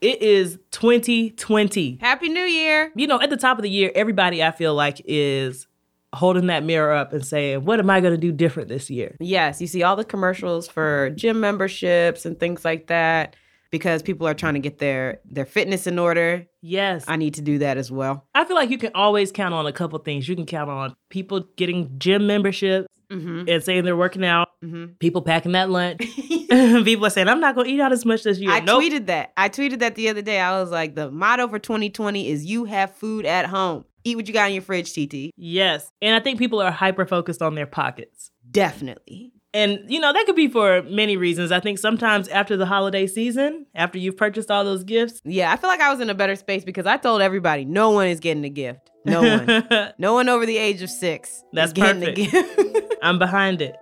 It is 2020. Happy New Year. You know, at the top of the year, everybody I feel like is holding that mirror up and saying, What am I going to do different this year? Yes, you see all the commercials for gym memberships and things like that because people are trying to get their their fitness in order. Yes. I need to do that as well. I feel like you can always count on a couple things. You can count on people getting gym memberships Mm-hmm. and saying they're working out, Mm-hmm. people packing that lunch. people are saying, I'm not going to eat out as much this year. I Nope. tweeted that. I tweeted that the other day. I was like, the motto for 2020 is you have food at home. Eat what you got in your fridge, TT. Yes. And I think people are hyper focused on their pockets. Definitely. And, you know, that could be for many reasons. I think sometimes after the holiday season, after you've purchased all those gifts, Yeah, I feel like I was in a better space because I told everybody no one is getting a gift. No one. no one over the age of six. That's is getting a gift. I'm behind it.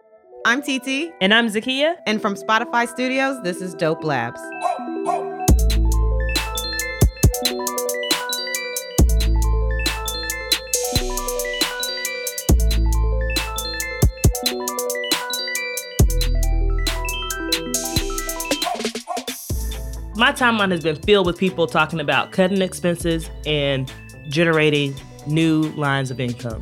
I'm TT, And I'm Zakiya. and from Spotify Studios, this is Dope Labs. My timeline has been filled with people talking about cutting expenses and generating new lines of income.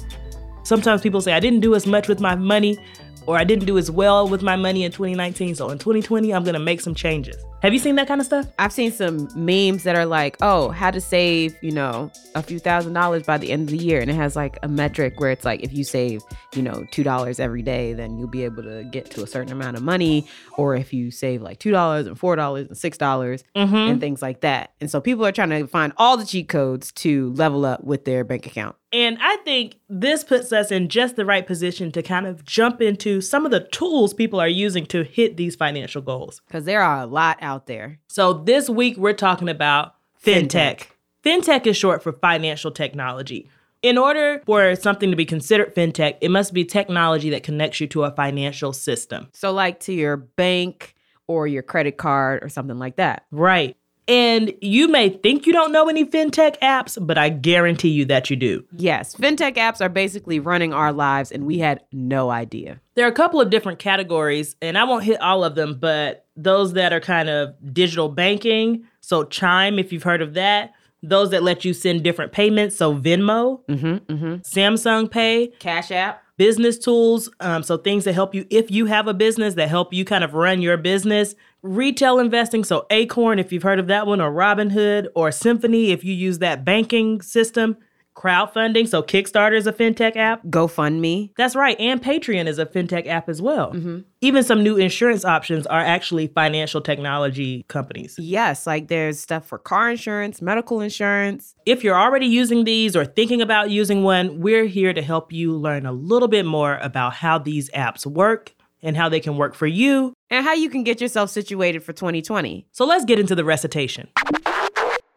Sometimes people say, I didn't do as much with my money, or I didn't do as well with my money in 2019. So in 2020, I'm going to make some changes. Have you seen that kind of stuff? I've seen some memes that are like, oh, how to save, you know, a few thousand dollars by the end of the year. And it has like a metric where it's like, if you save, you know, $2 every day, then you'll be able to get to a certain amount of money. Or if you save like $2 and $4 and $6 Mm-hmm. and things like that. And so people are trying to find all the cheat codes to level up with their bank account. And I think this puts us in just the right position to kind of jump into some of the tools people are using to hit these financial goals. Because there are a lot out there. So this week we're talking about fintech. Fintech is short for financial technology. In order for something to be considered fintech, it must be technology that connects you to a financial system. So, like to your bank or your credit card or something like that. Right. And you may think you don't know any fintech apps, but I guarantee you that you do. Yes, fintech apps are basically running our lives, and we had no idea. There are a couple of different categories, and I won't hit all of them, but those that are kind of digital banking, so Chime, if you've heard of that, those that let you send different payments, so Venmo, Mm-hmm. Mm-hmm. Samsung Pay, Cash app. business tools, um, so things that help you if you have a business that help you kind of run your business. Retail investing, so Acorn, if you've heard of that one, or Robinhood, or Symphony, if you use that banking system. Crowdfunding, so Kickstarter is a fintech app. GoFundMe. That's right, and Patreon is a fintech app as well. Mm-hmm. Even some new insurance options are actually financial technology companies. Yes, like there's stuff for car insurance, medical insurance. If you're already using these or thinking about using one, we're here to help you learn a little bit more about how these apps work and how they can work for you. And how you can get yourself situated for 2020. So let's get into the recitation.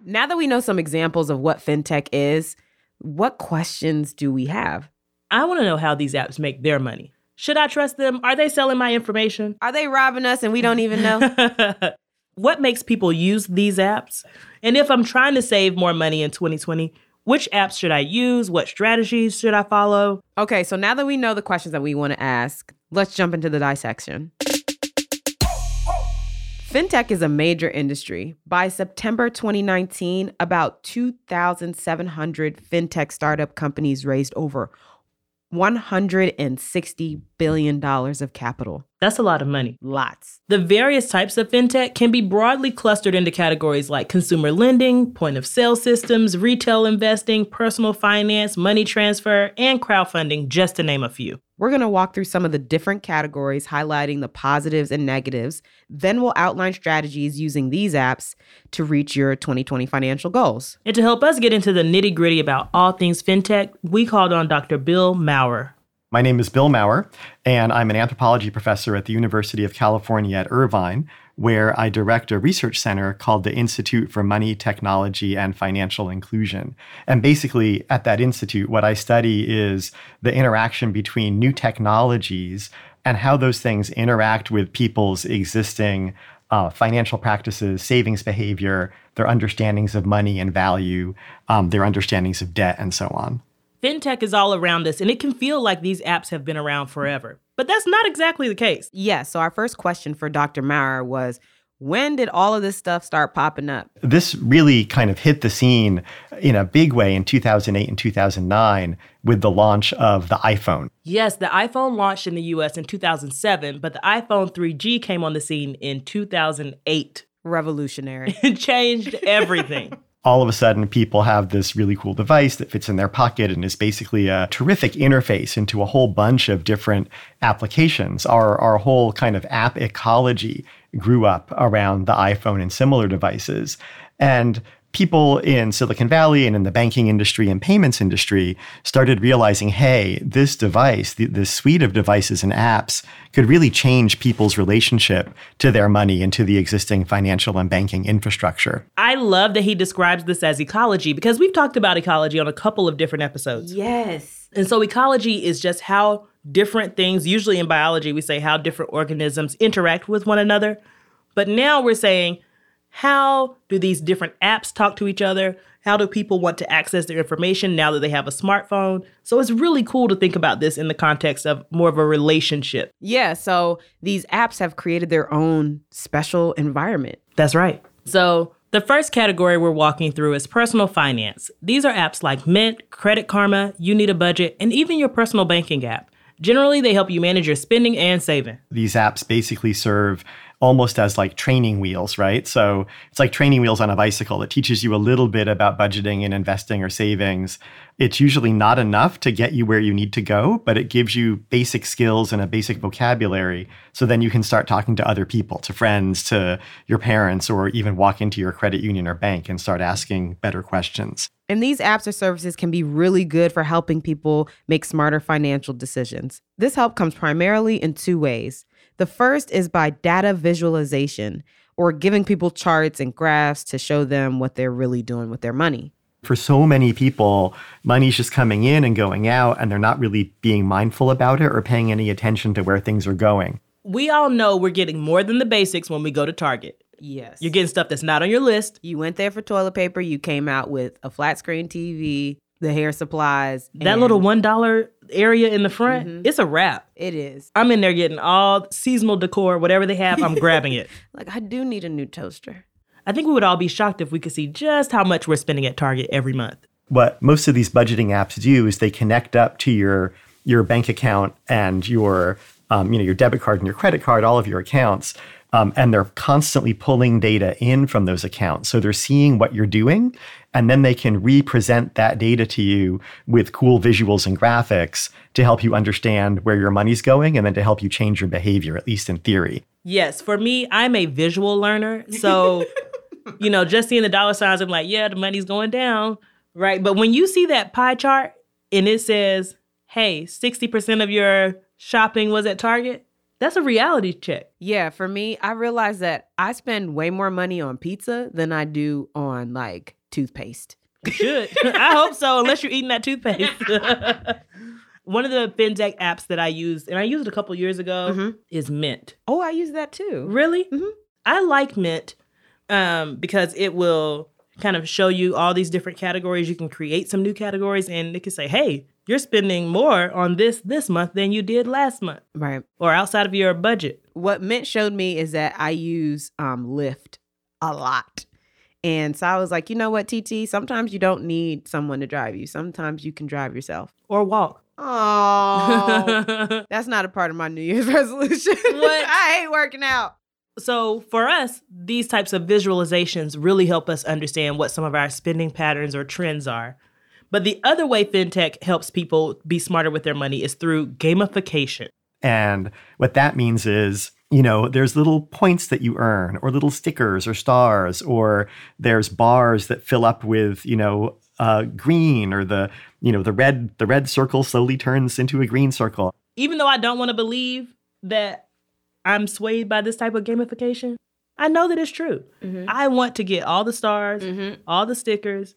Now that we know some examples of what fintech is, what questions do we have? I want to know how these apps make their money. Should I trust them? Are they selling my information? Are they robbing us and we don't even know? what makes people use these apps? And if I'm trying to save more money in 2020, which apps should I use? What strategies should I follow? okay, so now that we know the questions that we want to ask, let's jump into the dissection. Fintech is a major industry. By September 2019, about 2,700 fintech startup companies raised over $160 billion dollars of capital. That's a lot of money. Lots. The various types of fintech can be broadly clustered into categories like consumer lending, point of sale systems, retail investing, personal finance, money transfer, and crowdfunding, just to name a few. We're going to walk through some of the different categories, highlighting the positives and negatives. Then we'll outline strategies using these apps to reach your 2020 financial goals. And to help us get into the nitty gritty about all things fintech, we called on Dr. Bill Maurer. My name is Bill Maurer, and I'm an anthropology professor at the University of California at Irvine, where I direct a research center called the Institute for Money, Technology, and Financial Inclusion. And basically, at that institute, what I study is the interaction between new technologies and how those things interact with people's existing uh, financial practices, savings behavior, their understandings of money and value, um, their understandings of debt, and so on. Fintech is all around us, and it can feel like these apps have been around forever. But that's not exactly the case. Yes, so our first question for Dr. Maurer was When did all of this stuff start popping up? This really kind of hit the scene in a big way in 2008 and 2009 with the launch of the iPhone. Yes, the iPhone launched in the US in 2007, but the iPhone 3G came on the scene in 2008. Revolutionary. It changed everything. All of a sudden people have this really cool device that fits in their pocket and is basically a terrific interface into a whole bunch of different applications. Our, our whole kind of app ecology grew up around the iPhone and similar devices. And people in Silicon Valley and in the banking industry and payments industry started realizing hey, this device, th- this suite of devices and apps could really change people's relationship to their money and to the existing financial and banking infrastructure. I love that he describes this as ecology because we've talked about ecology on a couple of different episodes. yes. And so ecology is just how different things, usually in biology, we say how different organisms interact with one another. But now we're saying, how do these different apps talk to each other? How do people want to access their information now that they have a smartphone? So it's really cool to think about this in the context of more of a relationship. Yeah. So these apps have created their own special environment. That's right. So the first category we're walking through is personal finance. These are apps like Mint, Credit Karma, You Need a Budget, and even your personal banking app. Generally, they help you manage your spending and saving. These apps basically serve almost as like training wheels, right? So it's like training wheels on a bicycle. It teaches you a little bit about budgeting and investing or savings. It's usually not enough to get you where you need to go, but it gives you basic skills and a basic vocabulary. So then you can start talking to other people, to friends, to your parents, or even walk into your credit union or bank and start asking better questions. And these apps or services can be really good for helping people make smarter financial decisions. This help comes primarily in two ways. The first is by data visualization, or giving people charts and graphs to show them what they're really doing with their money. For so many people, money's just coming in and going out, and they're not really being mindful about it or paying any attention to where things are going. We all know we're getting more than the basics when we go to Target. Yes. You're getting stuff that's not on your list. you went there for toilet paper, you came out with a flat screen TV, the hair supplies. That little $1 area in the front, it's a wrap. It is. I'm in there getting all seasonal decor, whatever they have, I'm grabbing it. Like, I do need a new toaster. I think we would all be shocked if we could see just how much we're spending at Target every month. what most of these budgeting apps do is they connect up to your your bank account and your um, you know your debit card and your credit card, all of your accounts, um, and they're constantly pulling data in from those accounts. So they're seeing what you're doing, and then they can represent that data to you with cool visuals and graphics to help you understand where your money's going, and then to help you change your behavior, at least in theory. Yes, for me, I'm a visual learner. So, you know, just seeing the dollar signs, I'm like, yeah, the money's going down. Right. But when you see that pie chart and it says, hey, 60% of your shopping was at Target, that's a reality check. Yeah, for me, I realized that I spend way more money on pizza than I do on like toothpaste. You should. I hope so, unless you're eating that toothpaste. One of the fintech apps that I used, and I used it a couple years ago, Mhm. is Mint. Oh, I use that too. Really? Mhm. I like Mint um, because it will kind of show you all these different categories. You can create some new categories, and it can say, "Hey, you're spending more on this this month than you did last month, Right. or outside of your budget." What Mint showed me is that I use um, Lyft a lot. And so I was like, you know what, TT? Sometimes you don't need someone to drive you. Sometimes you can drive yourself. Or walk. Oh, that's not a part of my New Year's resolution. What? I hate working out. So for us, these types of visualizations really help us understand what some of our spending patterns or trends are. But the other way fintech helps people be smarter with their money is through gamification. And what that means is, you know, there's little points that you earn, or little stickers or stars, or there's bars that fill up with, you know, uh, green, or the, you know, the red, the red circle slowly turns into a green circle. Even though I don't want to believe that I'm swayed by this type of gamification, I know that it's true. I want to get all the stars, Mm-hmm. all the stickers.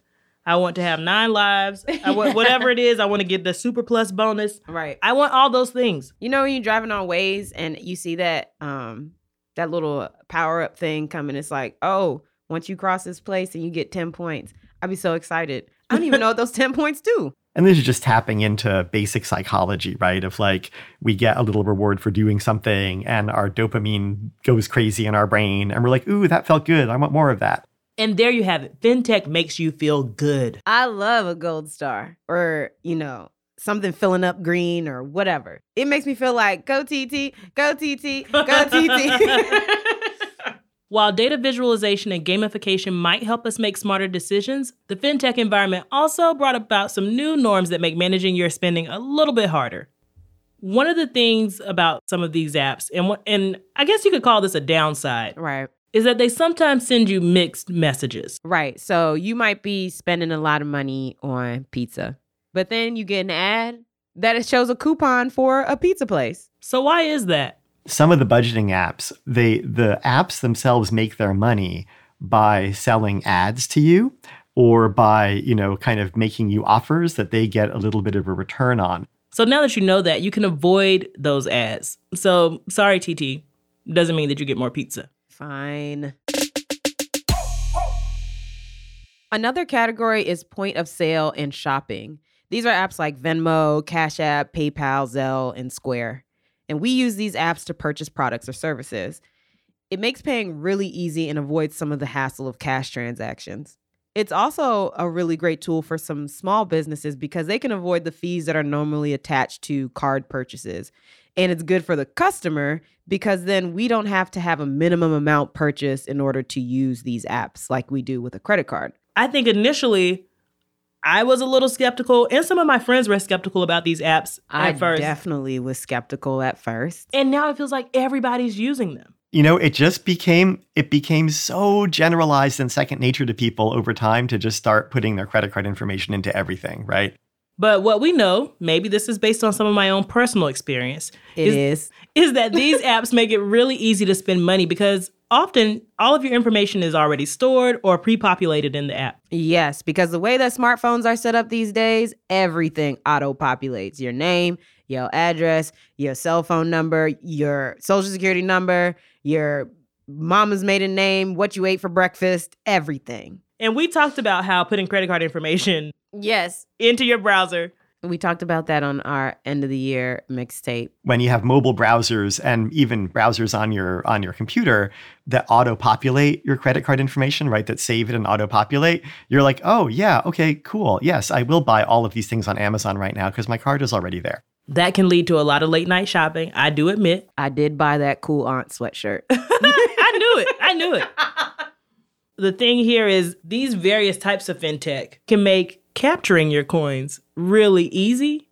I want to have nine lives. I want whatever it is. I want to get the super plus bonus. Right. I want all those things. You know when you're driving on Waze and you see that um that little power up thing coming, it's like, oh, once you cross this place and you get 10 points. I'd be so excited. I don't even know what those 10 points do. And this is just tapping into basic psychology, right? Of like, we get a little reward for doing something and our dopamine goes crazy in our brain. And we're like, ooh, that felt good. I want more of that. And there you have it. FinTech makes you feel good. I love a gold star or, you know, something filling up green or whatever. It makes me feel like go TT, go TT, go TT. While data visualization and gamification might help us make smarter decisions, the fintech environment also brought about some new norms that make managing your spending a little bit harder. One of the things about some of these apps, and and I guess you could call this a downside, right, is that they sometimes send you mixed messages. Right. So you might be spending a lot of money on pizza, but then you get an ad that it shows a coupon for a pizza place. So why is that? some of the budgeting apps, they the apps themselves make their money by selling ads to you or by, you know, kind of making you offers that they get a little bit of a return on. So now that you know that, you can avoid those ads. So sorry, TT, doesn't mean that you get more pizza. Fine. Another category is point of sale and shopping. These are apps like Venmo, Cash App, PayPal, Zelle, and Square and we use these apps to purchase products or services. It makes paying really easy and avoids some of the hassle of cash transactions. It's also a really great tool for some small businesses because they can avoid the fees that are normally attached to card purchases. And it's good for the customer because then we don't have to have a minimum amount purchase in order to use these apps like we do with a credit card. I think initially I was a little skeptical, and some of my friends were skeptical about these apps I at first. definitely was skeptical at first. And now it feels like everybody's using them. You know, it just became it became so generalized and second nature to people over time to just start putting their credit card information into everything, right? But what we know, maybe this is based on some of my own personal experience. It is, is, is that these apps make it really easy to spend money because often all of your information is already stored or pre-populated in the app. Yes, because the way that smartphones are set up these days, everything auto-populates. Your name, your address, your cell phone number, your social security number, your mama's maiden name, what you ate for breakfast, everything. And we talked about how putting credit card information yes into your browser we talked about that on our end of the year mixtape. When you have mobile browsers and even browsers on your on your computer that auto-populate your credit card information, right? That save it and auto-populate, you're like, "Oh, yeah, okay, cool. Yes, I will buy all of these things on Amazon right now because my card is already there." That can lead to a lot of late night shopping. I do admit. I did buy that cool aunt sweatshirt. I knew it. I knew it. the thing here is these various types of fintech can make capturing your coins really easy,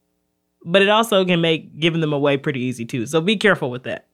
but it also can make giving them away pretty easy too. So be careful with that.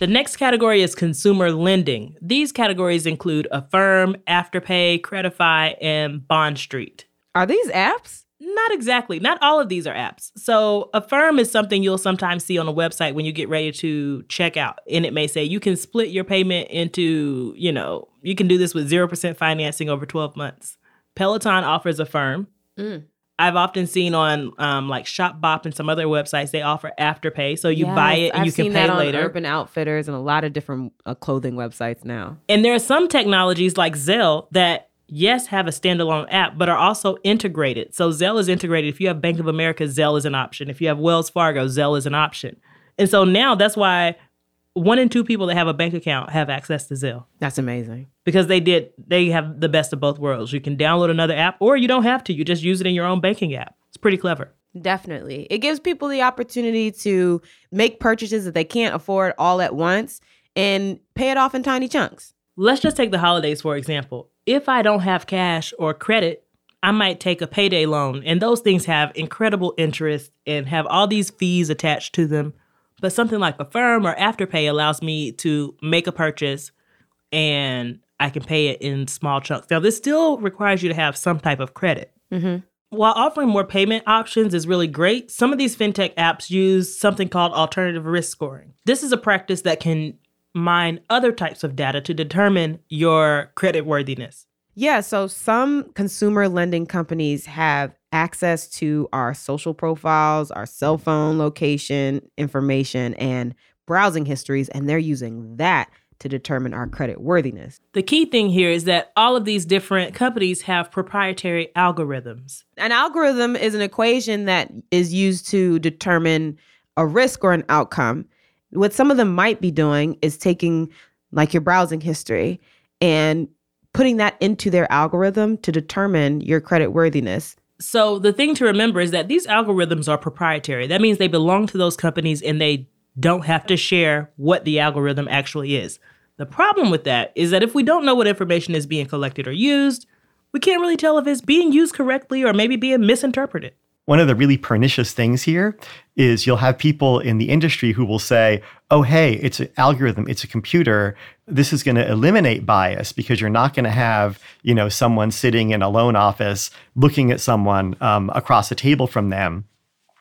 The next category is consumer lending. These categories include Affirm, Afterpay, Credifi, and Bond Street. Are these apps? Not exactly. Not all of these are apps. So, Affirm is something you'll sometimes see on a website when you get ready to check out. And it may say you can split your payment into, you know, you can do this with 0% financing over 12 months. Peloton offers Affirm. Mm. I've often seen on um, like Shopbop and some other websites they offer Afterpay, so you yes, buy it and I've you can seen pay that later. On Urban Outfitters and a lot of different uh, clothing websites now. And there are some technologies like Zelle that yes, have a standalone app, but are also integrated. So Zelle is integrated. If you have Bank of America, Zelle is an option. If you have Wells Fargo, Zelle is an option. And so now that's why one in two people that have a bank account have access to Zelle. That's amazing. Because they did they have the best of both worlds. You can download another app or you don't have to. You just use it in your own banking app. It's pretty clever. Definitely. It gives people the opportunity to make purchases that they can't afford all at once and pay it off in tiny chunks. Let's just take the holidays for example if I don't have cash or credit, I might take a payday loan, and those things have incredible interest and have all these fees attached to them. But something like Affirm or Afterpay allows me to make a purchase and I can pay it in small chunks. Now, this still requires you to have some type of credit. Mm-hmm. While offering more payment options is really great, some of these fintech apps use something called alternative risk scoring. This is a practice that can mine other types of data to determine your credit worthiness. Yeah, so some consumer lending companies have access to our social profiles, our cell phone location information, and browsing histories, and they're using that to determine our credit worthiness. The key thing here is that all of these different companies have proprietary algorithms. An algorithm is an equation that is used to determine a risk or an outcome. What some of them might be doing is taking like your browsing history and putting that into their algorithm to determine your credit worthiness. So the thing to remember is that these algorithms are proprietary. That means they belong to those companies and they don't have to share what the algorithm actually is. The problem with that is that if we don't know what information is being collected or used, we can't really tell if it's being used correctly or maybe being misinterpreted. One of the really pernicious things here is you'll have people in the industry who will say, oh, hey, it's an algorithm, it's a computer. This is going to eliminate bias because you're not going to have, you know, someone sitting in a loan office looking at someone um, across a table from them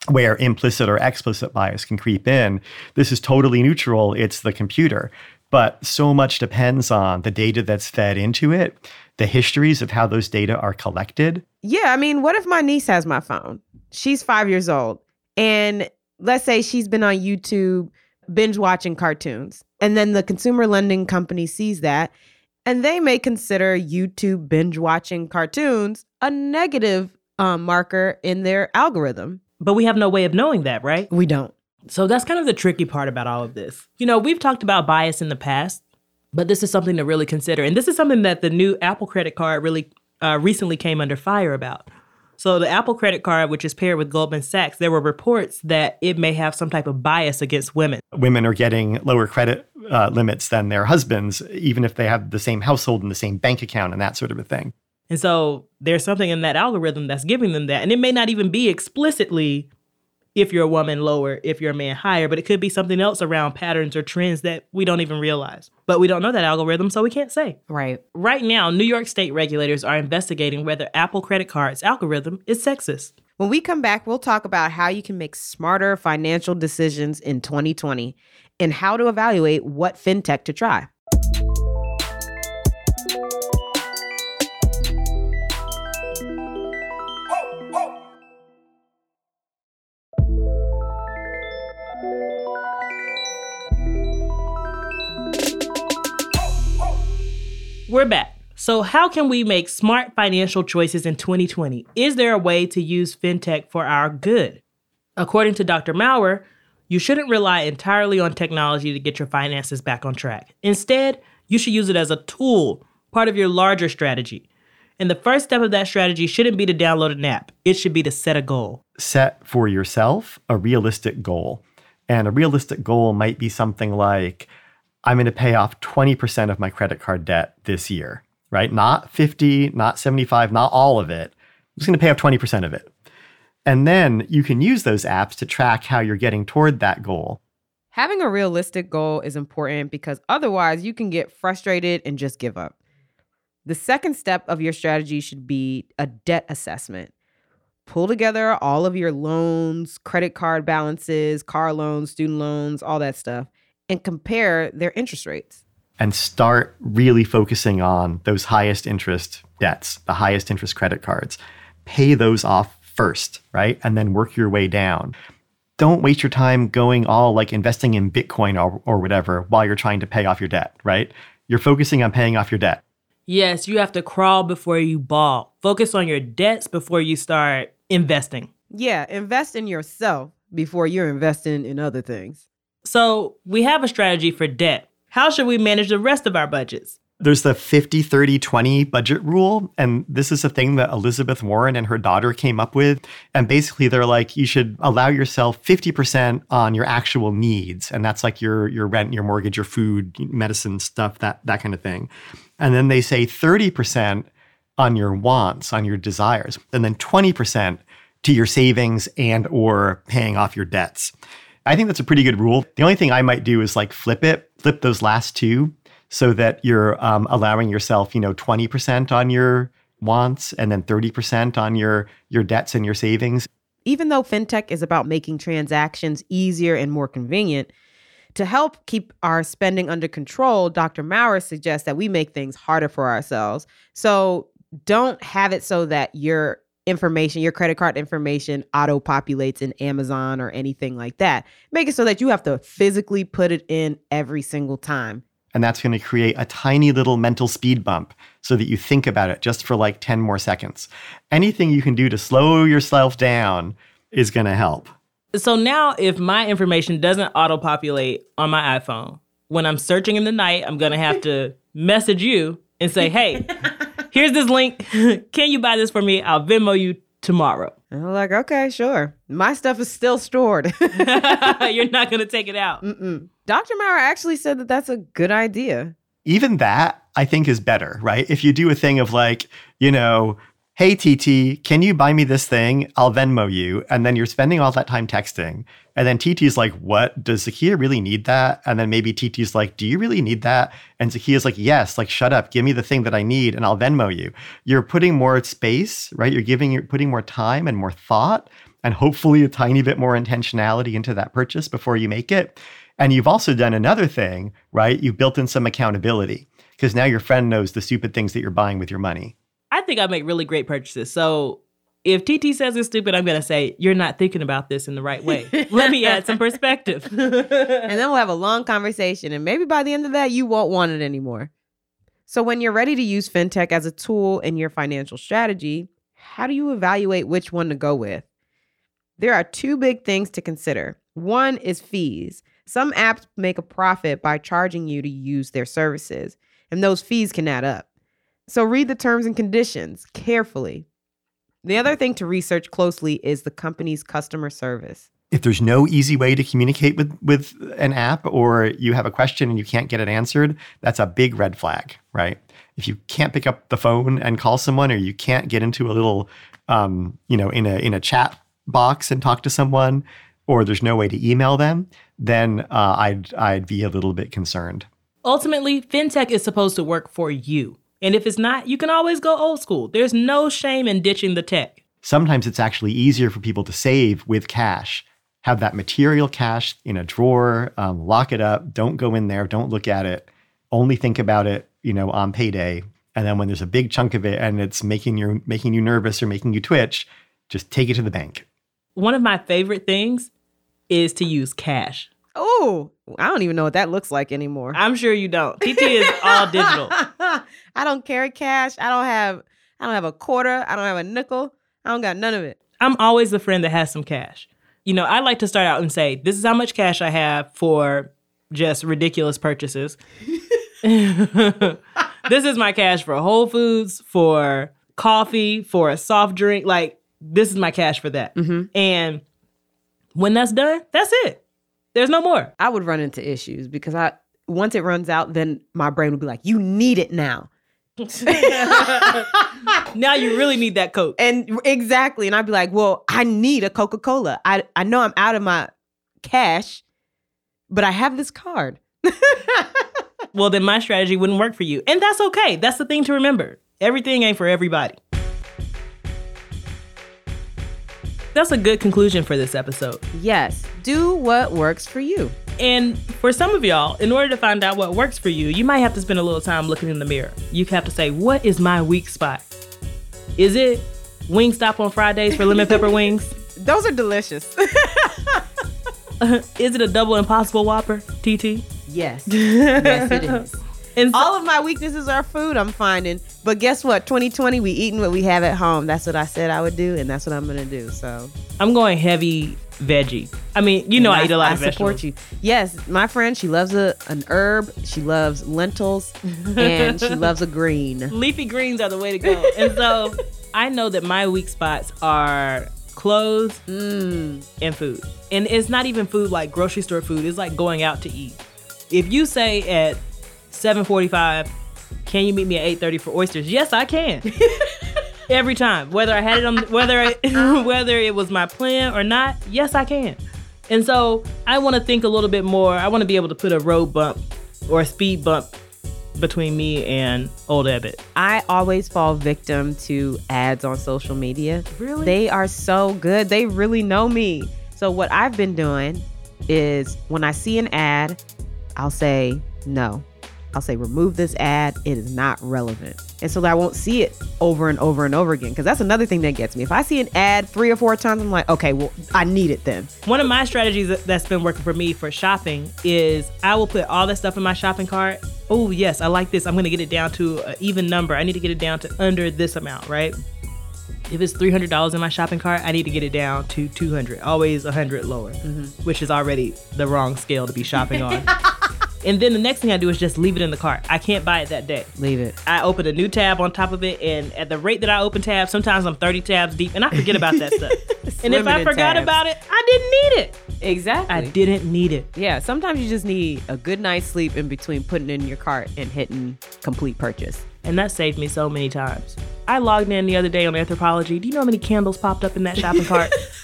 where implicit or explicit bias can creep in. This is totally neutral. It's the computer. But so much depends on the data that's fed into it, the histories of how those data are collected. Yeah, I mean, what if my niece has my phone? She's five years old. And let's say she's been on YouTube binge watching cartoons. And then the consumer lending company sees that and they may consider YouTube binge watching cartoons a negative um, marker in their algorithm. But we have no way of knowing that, right? We don't. So that's kind of the tricky part about all of this. You know, we've talked about bias in the past, but this is something to really consider. And this is something that the new Apple credit card really uh, recently came under fire about. So the Apple credit card, which is paired with Goldman Sachs, there were reports that it may have some type of bias against women. Women are getting lower credit uh, limits than their husbands, even if they have the same household and the same bank account and that sort of a thing. And so there's something in that algorithm that's giving them that. And it may not even be explicitly if you're a woman lower, if you're a man higher, but it could be something else around patterns or trends that we don't even realize. But we don't know that algorithm, so we can't say. Right. Right now, New York state regulators are investigating whether Apple Credit Card's algorithm is sexist. When we come back, we'll talk about how you can make smarter financial decisions in 2020 and how to evaluate what fintech to try. We're back. So, how can we make smart financial choices in 2020? Is there a way to use fintech for our good? According to Dr. Maurer, you shouldn't rely entirely on technology to get your finances back on track. Instead, you should use it as a tool, part of your larger strategy. And the first step of that strategy shouldn't be to download an app, it should be to set a goal. Set for yourself a realistic goal. And a realistic goal might be something like, I'm going to pay off 20% of my credit card debt this year, right? Not 50, not 75, not all of it. I'm just going to pay off 20% of it. And then you can use those apps to track how you're getting toward that goal. Having a realistic goal is important because otherwise you can get frustrated and just give up. The second step of your strategy should be a debt assessment. Pull together all of your loans, credit card balances, car loans, student loans, all that stuff and compare their interest rates. And start really focusing on those highest interest debts, the highest interest credit cards. Pay those off first, right? And then work your way down. Don't waste your time going all like investing in Bitcoin or, or whatever while you're trying to pay off your debt, right? You're focusing on paying off your debt. Yes, you have to crawl before you ball. Focus on your debts before you start investing. Yeah, invest in yourself before you're investing in other things. So we have a strategy for debt. How should we manage the rest of our budgets? There's the 50 30 20 budget rule. And this is a thing that Elizabeth Warren and her daughter came up with. And basically, they're like, you should allow yourself 50% on your actual needs. And that's like your, your rent, your mortgage, your food, medicine stuff, that, that kind of thing. And then they say 30% on your wants, on your desires, and then 20% to your savings and or paying off your debts. I think that's a pretty good rule. The only thing I might do is like flip it, flip those last two so that you're um, allowing yourself, you know, 20% on your wants and then 30% on your your debts and your savings. Even though fintech is about making transactions easier and more convenient, to help keep our spending under control, Dr. Maurer suggests that we make things harder for ourselves. So don't have it so that you're information, your credit card information auto populates in Amazon or anything like that. Make it so that you have to physically put it in every single time. And that's going to create a tiny little mental speed bump so that you think about it just for like 10 more seconds. Anything you can do to slow yourself down is going to help. So now, if my information doesn't auto populate on my iPhone, when I'm searching in the night, I'm going to have to message you and say, hey, here's this link. Can you buy this for me? I'll Venmo you tomorrow. And I'm like, okay, sure. My stuff is still stored. You're not going to take it out. Mm-mm. Dr. Maurer actually said that that's a good idea. Even that, I think, is better, right? If you do a thing of like, you know, hey, TT, can you buy me this thing? I'll Venmo you. And then you're spending all that time texting. And then TT's like, what? Does Zakiya really need that? And then maybe TT's like, do you really need that? And Zakiya's like, yes, like, shut up. Give me the thing that I need and I'll Venmo you. You're putting more space, right? You're giving, you're putting more time and more thought and hopefully a tiny bit more intentionality into that purchase before you make it. And you've also done another thing, right? You've built in some accountability because now your friend knows the stupid things that you're buying with your money. I think I make really great purchases. So if TT says it's stupid, I'm going to say, you're not thinking about this in the right way. Let me add some perspective. and then we'll have a long conversation. And maybe by the end of that, you won't want it anymore. So when you're ready to use fintech as a tool in your financial strategy, how do you evaluate which one to go with? There are two big things to consider. One is fees. Some apps make a profit by charging you to use their services, and those fees can add up. So read the terms and conditions carefully. The other thing to research closely is the company's customer service. If there's no easy way to communicate with, with an app or you have a question and you can't get it answered, that's a big red flag, right? If you can't pick up the phone and call someone or you can't get into a little um, you know, in a in a chat box and talk to someone, or there's no way to email them, then uh, I'd I'd be a little bit concerned. Ultimately, fintech is supposed to work for you. And if it's not, you can always go old school. There's no shame in ditching the tech. Sometimes it's actually easier for people to save with cash. Have that material cash in a drawer, um, lock it up, don't go in there, don't look at it. Only think about it, you know, on payday. And then when there's a big chunk of it and it's making you making you nervous or making you twitch, just take it to the bank. One of my favorite things is to use cash. Oh, I don't even know what that looks like anymore. I'm sure you don't. TT is all digital. I don't carry cash. I don't have I don't have a quarter. I don't have a nickel. I don't got none of it. I'm always the friend that has some cash. You know, I like to start out and say, this is how much cash I have for just ridiculous purchases. this is my cash for Whole Foods, for coffee, for a soft drink. Like, this is my cash for that. Mm-hmm. And when that's done, that's it. There's no more. I would run into issues because I once it runs out, then my brain would be like, "You need it now." now you really need that Coke. And exactly, and I'd be like, "Well, I need a Coca Cola. I I know I'm out of my cash, but I have this card." well, then my strategy wouldn't work for you, and that's okay. That's the thing to remember. Everything ain't for everybody. That's a good conclusion for this episode. Yes, do what works for you. And for some of y'all, in order to find out what works for you, you might have to spend a little time looking in the mirror. You have to say, what is my weak spot? Is it Wingstop on Fridays for lemon pepper wings? Those are delicious. is it a double impossible whopper, TT? Yes. yes, it is. And so, all of my weaknesses are food, I'm finding. But guess what? 2020, we eating what we have at home. That's what I said I would do, and that's what I'm gonna do. So I'm going heavy veggie. I mean, you know, I, I, eat a lot I of vegetables. support you. Yes, my friend, she loves a an herb. She loves lentils, and she loves a green. Leafy greens are the way to go. and so I know that my weak spots are clothes mm. and food. And it's not even food like grocery store food. It's like going out to eat. If you say at 7:45. Can you meet me at 8:30 for oysters? Yes, I can. Every time, whether I had it on, whether I, whether it was my plan or not, yes, I can. And so I want to think a little bit more. I want to be able to put a road bump or a speed bump between me and old Ebbet. I always fall victim to ads on social media. Really? They are so good. They really know me. So what I've been doing is when I see an ad, I'll say no. I'll say, remove this ad. It is not relevant. And so that I won't see it over and over and over again. Because that's another thing that gets me. If I see an ad three or four times, I'm like, okay, well, I need it then. One of my strategies that's been working for me for shopping is I will put all the stuff in my shopping cart oh yes, I like this. I'm gonna get it down to an even number. I need to get it down to under this amount, right? If it's three hundred dollars in my shopping cart, I need to get it down to two hundred. Always a hundred lower, mm-hmm. which is already the wrong scale to be shopping on. and then the next thing I do is just leave it in the cart. I can't buy it that day. Leave it. I open a new tab on top of it, and at the rate that I open tabs, sometimes I'm 30 tabs deep, and I forget about that stuff. and if I forgot tabs. about it, I didn't need it. Exactly. I didn't need it. Yeah, sometimes you just need a good night's sleep in between putting it in your cart and hitting complete purchase. And that saved me so many times. I logged in the other day on Anthropologie. Do you know how many candles popped up in that shopping cart?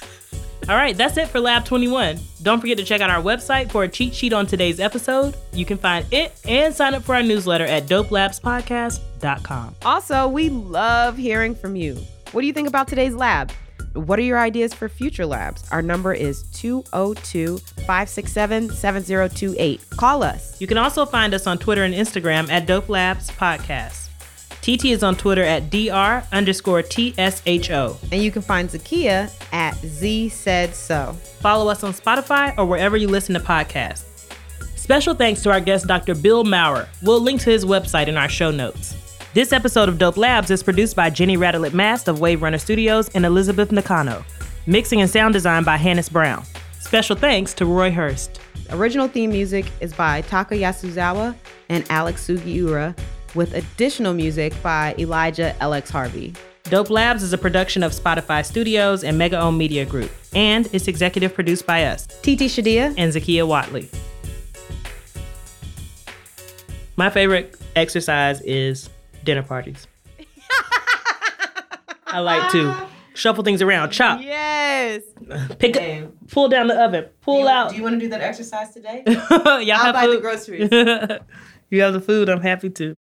All right, that's it for Lab 21. Don't forget to check out our website for a cheat sheet on today's episode. You can find it and sign up for our newsletter at dopelabspodcast.com. Also, we love hearing from you. What do you think about today's lab? What are your ideas for future labs? Our number is 202 567 7028. Call us. You can also find us on Twitter and Instagram at Dope Labs Podcast. TT is on Twitter at dr underscore tsho. And you can find Zakiya at Z Said So. Follow us on Spotify or wherever you listen to podcasts. Special thanks to our guest, Dr. Bill Maurer. We'll link to his website in our show notes. This episode of Dope Labs is produced by Jenny Radelet Mast of Wave Runner Studios and Elizabeth Nakano. Mixing and sound design by Hannes Brown. Special thanks to Roy Hurst. Original theme music is by Taka Yasuzawa and Alex Sugiura, with additional music by Elijah LX Harvey. Dope Labs is a production of Spotify Studios and Mega Ohm Media Group, and it's executive produced by us TT Shodiya. and Zakiya Whatley. My favorite exercise is dinner parties. I like to shuffle things around, chop, Yes. pick up, pull down the oven, pull out. Do you want to do that exercise today? Y'all have buy the groceries. you have the food. I'm happy to.